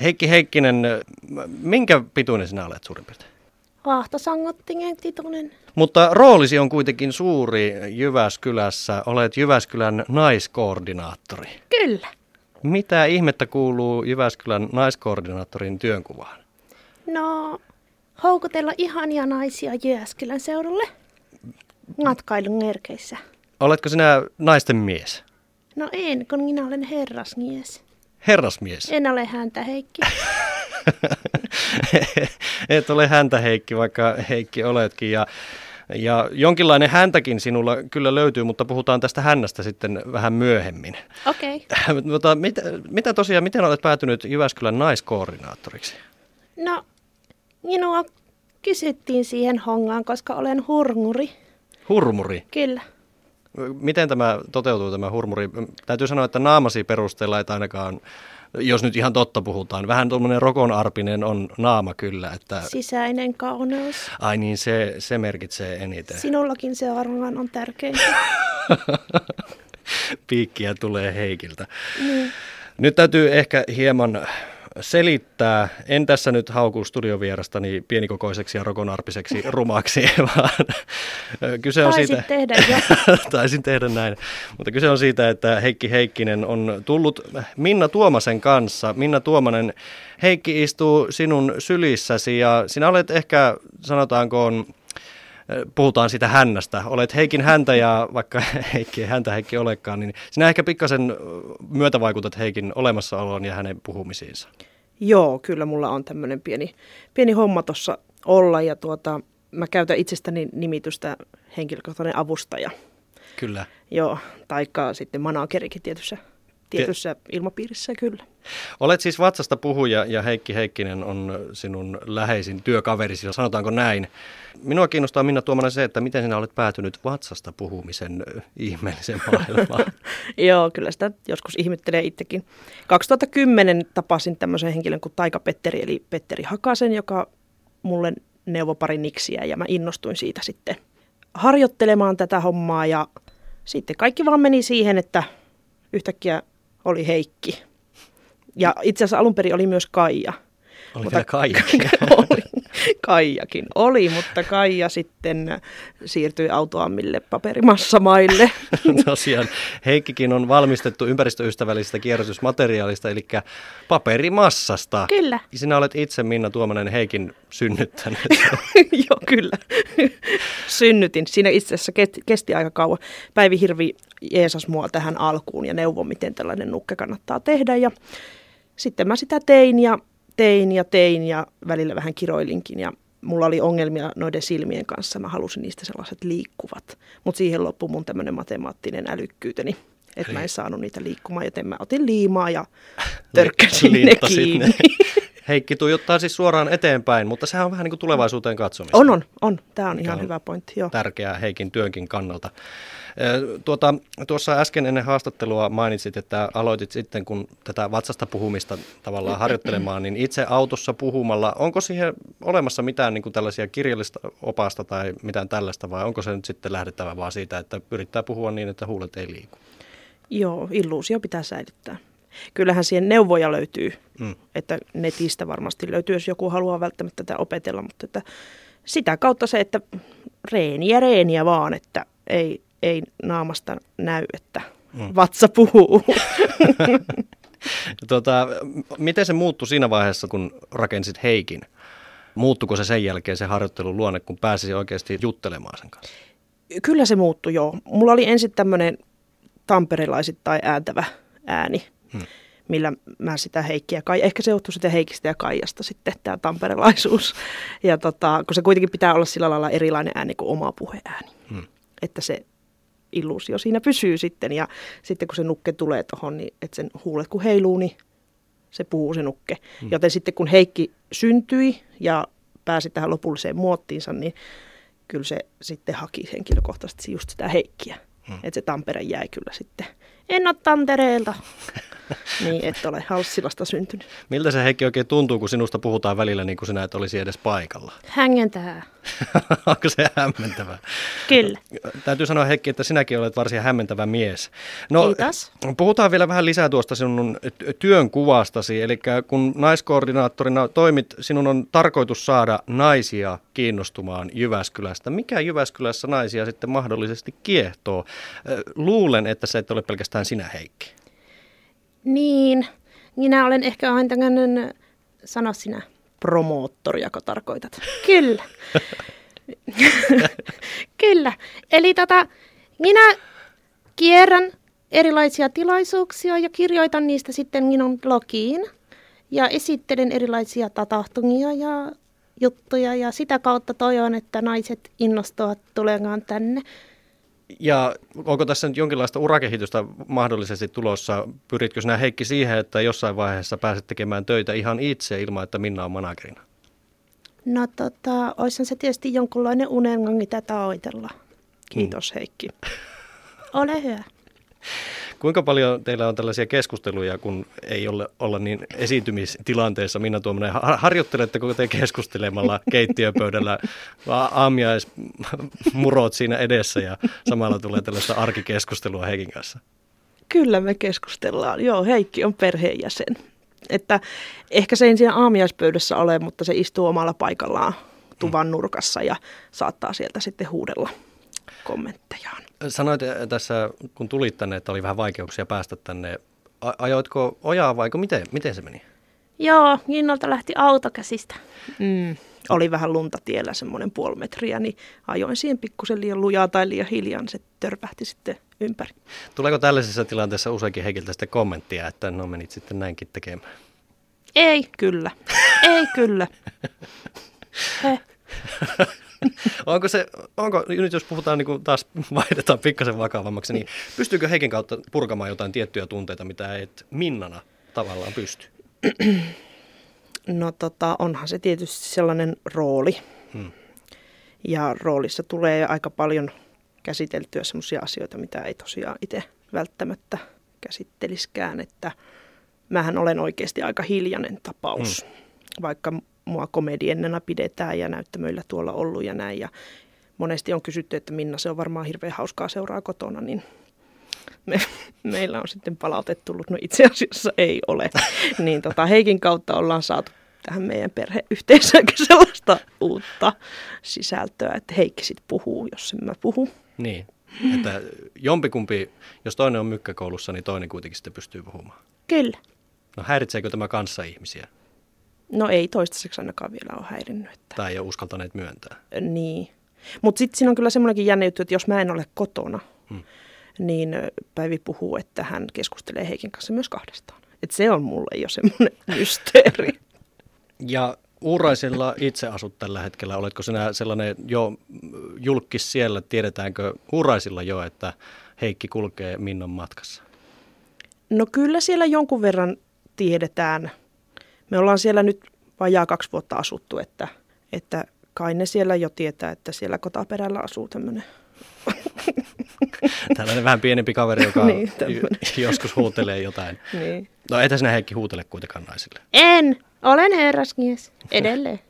Heikki Heikkinen, minkä pituinen sinä olet suurin piirtein? Vaahtosangottingen titunen. Mutta roolisi on kuitenkin suuri Jyväskylässä. Olet Jyväskylän naiskoordinaattori. Kyllä. Mitä ihmettä kuuluu Jyväskylän naiskoordinaattorin työnkuvaan? No, houkutella ihania naisia Jyväskylän seudulle matkailun merkeissä. Oletko sinä naisten mies? No en, kun minä olen herrasmies. Herrasmies? En ole häntä Heikki. Et ole häntä Heikki, vaikka Heikki oletkin. Ja, ja jonkinlainen häntäkin sinulla kyllä löytyy, mutta puhutaan tästä hännästä sitten vähän myöhemmin. Okei. Okay. mutta mitä, mitä tosiaan, miten olet päätynyt Jyväskylän naiskoordinaattoriksi? No, minua kysyttiin siihen hongaan, koska olen hurmuri. Hurmuri? Kyllä. Miten tämä toteutuu tämä hurmuri? Täytyy sanoa, että naamasi perusteella ei ainakaan, jos nyt ihan totta puhutaan, vähän tuommoinen rokonarpinen on naama kyllä. Että... Sisäinen kauneus. Ai niin, se, se merkitsee eniten. Sinullakin se varmaan on tärkeintä. Piikkiä tulee Heikiltä. Niin. Nyt täytyy ehkä hieman selittää. En tässä nyt hauku studiovierastani pienikokoiseksi ja rokonarpiseksi rumaksi, vaan kyse on Taisit siitä... tehdä jo. Taisin tehdä näin. Mutta kyse on siitä, että Heikki Heikkinen on tullut Minna Tuomasen kanssa. Minna Tuomanen, Heikki istuu sinun sylissäsi ja sinä olet ehkä, sanotaanko on puhutaan siitä hännästä. Olet Heikin häntä ja vaikka Heikki ei häntä Heikki olekaan, niin sinä ehkä pikkasen myötävaikutat Heikin olemassaoloon ja hänen puhumisiinsa. Joo, kyllä mulla on tämmöinen pieni, pieni homma tuossa olla ja tuota, mä käytän itsestäni nimitystä henkilökohtainen avustaja. Kyllä. Joo, taikka sitten managerikin tietyssä tietyssä ilmapiirissä kyllä. Olet siis vatsasta puhuja ja Heikki Heikkinen on sinun läheisin työkaverisi, sanotaanko näin. Minua kiinnostaa Minna Tuomanen se, että miten sinä olet päätynyt vatsasta puhumisen ihmeellisen maailmaan. Joo, kyllä sitä joskus ihmettelee itsekin. 2010 tapasin tämmöisen henkilön kuin Taika Petteri, eli Petteri Hakasen, joka mulle neuvoi pari niksiä ja mä innostuin siitä sitten harjoittelemaan tätä hommaa ja sitten kaikki vaan meni siihen, että yhtäkkiä oli Heikki. Ja itse asiassa alun perin oli myös Kaija. Oli mutta, Kaijakin. oli, Kaijakin oli, mutta Kaija sitten siirtyi autoammille paperimassamaille. Tosiaan Heikkikin on valmistettu ympäristöystävällisestä kierrätysmateriaalista, eli paperimassasta. Kyllä. Sinä olet itse Minna Tuomanen Heikin synnyttänyt. Joo, kyllä. Synnytin. Siinä itse asiassa kesti aika kauan. Päivi Hirvi jeesas mua tähän alkuun ja neuvoi, miten tällainen nukke kannattaa tehdä. Ja sitten mä sitä tein ja tein ja tein ja välillä vähän kiroilinkin ja mulla oli ongelmia noiden silmien kanssa. Mä halusin niistä sellaiset liikkuvat, mutta siihen loppui mun tämmöinen matemaattinen älykkyyteni. Että mä en saanut niitä liikkumaan, joten mä otin liimaa ja törkkäsin ne kiinni. Heikki tuijottaa siis suoraan eteenpäin, mutta sehän on vähän niin kuin tulevaisuuteen katsomista. On, on, on. Tämä on Mikä ihan on hyvä pointti. Joo. Tärkeää Heikin työnkin kannalta. Tuota, tuossa äsken ennen haastattelua mainitsit, että aloitit sitten, kun tätä vatsasta puhumista tavallaan harjoittelemaan, niin itse autossa puhumalla, onko siihen olemassa mitään niin kuin tällaisia kirjallista opasta tai mitään tällaista, vai onko se nyt sitten lähdettävä vaan siitä, että yrittää puhua niin, että huulet ei liiku? Joo, illuusio pitää säilyttää. Kyllähän siihen neuvoja löytyy, mm. että netistä varmasti löytyy, jos joku haluaa välttämättä tätä opetella, mutta että sitä kautta se, että reeniä reeniä vaan, että ei, ei naamasta näy, että mm. vatsa puhuu. tota, miten se muuttui siinä vaiheessa, kun rakensit Heikin? Muuttuko se sen jälkeen se harjoittelun luonne, kun pääsisi oikeasti juttelemaan sen kanssa? Kyllä se muuttui, joo. Mulla oli ensin tämmöinen tamperelaisittain ääntävä ääni, hmm. millä mä sitä Heikkiä, kai, ehkä se johtuu sitten Heikistä ja Kaijasta sitten tämä tamperelaisuus. Ja tota, kun se kuitenkin pitää olla sillä lailla erilainen ääni kuin oma puheääni. Hmm. Että se illuusio siinä pysyy sitten. Ja sitten kun se nukke tulee tuohon, niin että sen huulet kun heiluu, niin se puhuu se nukke. Hmm. Joten sitten kun Heikki syntyi ja pääsi tähän lopulliseen muottiinsa, niin kyllä se sitten haki henkilökohtaisesti just sitä Heikkiä. Hmm. Että se Tampere jäi kyllä sitten En ole Tantereelta. niin, et ole Halssilasta syntynyt. Miltä se Heikki oikein tuntuu, kun sinusta puhutaan välillä niin kuin sinä et olisi edes paikalla? Hängentää. Onko se hämmentävää? Kyllä. Täytyy sanoa Heikki, että sinäkin olet varsin hämmentävä mies. No, Kiitos. Puhutaan vielä vähän lisää tuosta sinun työn kuvastasi. Eli kun naiskoordinaattorina toimit, sinun on tarkoitus saada naisia kiinnostumaan Jyväskylästä. Mikä Jyväskylässä naisia sitten mahdollisesti kiehtoo? Luulen, että se et ole pelkästään sinä Heikki. Niin, minä olen ehkä aina tämmöinen, sano sinä. Promoottori, joka tarkoitat. Kyllä. Kyllä. Eli tota, minä kierrän erilaisia tilaisuuksia ja kirjoitan niistä sitten minun blogiin. Ja esittelen erilaisia tapahtumia ja juttuja ja sitä kautta toivon, että naiset innostuvat tulemaan tänne. Ja onko tässä nyt jonkinlaista urakehitystä mahdollisesti tulossa? Pyritkö sinä Heikki siihen, että jossain vaiheessa pääset tekemään töitä ihan itse ilman, että Minna on managerina? No tota, olisihan se tietysti jonkunlainen unelma, mitä tavoitella. Kiitos mm. Heikki. Ole hyvä. Kuinka paljon teillä on tällaisia keskusteluja, kun ei ole olla niin esiintymistilanteessa? Minna Tuominen, harjoitteletteko te keskustelemalla keittiöpöydällä aamiaismurot siinä edessä ja samalla tulee tällaista arkikeskustelua Heikin kanssa? Kyllä me keskustellaan. Joo, Heikki on perheenjäsen. Että ehkä se ei siinä aamiaispöydässä ole, mutta se istuu omalla paikallaan tuvan nurkassa ja saattaa sieltä sitten huudella kommenttejaan. Sanoit tässä, kun tulit tänne, että oli vähän vaikeuksia päästä tänne. Ajoitko ojaa vai miten, miten se meni? Joo, Jinnolta lähti auto käsistä. Mm. Oli vähän lunta tiellä, semmoinen puoli metriä, niin ajoin siihen pikkusen liian lujaa tai liian hiljaa, niin se törpähti sitten ympäri. Tuleeko tällaisessa tilanteessa useinkin Heikiltä sitten kommenttia, että no menit sitten näinkin tekemään? Ei. Kyllä. Ei kyllä. He. onko se, onko, nyt jos puhutaan niin kuin taas vaihdetaan pikkasen vakavammaksi, niin pystyykö Heikin kautta purkamaan jotain tiettyjä tunteita, mitä et Minnana tavallaan pysty? No tota, onhan se tietysti sellainen rooli. Hmm. Ja roolissa tulee aika paljon käsiteltyä sellaisia asioita, mitä ei tosiaan itse välttämättä käsitteliskään, että mähän olen oikeasti aika hiljainen tapaus, hmm. vaikka mua komediennena pidetään ja näyttämöillä tuolla ollut ja näin. Ja monesti on kysytty, että Minna se on varmaan hirveän hauskaa seuraa kotona, niin me, meillä on sitten palautet tullut, no itse asiassa ei ole. Niin tota, Heikin kautta ollaan saatu tähän meidän perheyhteisöönkin sellaista uutta sisältöä, että Heikki sitten puhuu, jos en mä puhu. Niin, että jompikumpi, jos toinen on mykkäkoulussa, niin toinen kuitenkin sitten pystyy puhumaan. Kyllä. No häiritseekö tämä kanssa ihmisiä? No ei toistaiseksi ainakaan vielä ole häirinnyt. Että... Tai ei ole uskaltaneet myöntää. Niin. Mutta sitten siinä on kyllä semmoinenkin jännä juttu, että jos mä en ole kotona, hmm. niin Päivi puhuu, että hän keskustelee Heikin kanssa myös kahdestaan. Et se on mulle jo semmoinen mysteeri. Ja Uuraisilla itse asut tällä hetkellä. Oletko sinä sellainen jo julkis siellä? Tiedetäänkö Uuraisilla jo, että Heikki kulkee Minnon matkassa? No kyllä siellä jonkun verran tiedetään. Me ollaan siellä nyt vajaa kaksi vuotta asuttu, että, että kai ne siellä jo tietää, että siellä kotaperällä asuu tämmöinen Tällainen vähän pienempi kaveri, joka niin, joskus huutelee jotain. Niin. No etä sinä Heikki huutele kuitenkaan naisille? En. Olen herrasmies. Edelleen.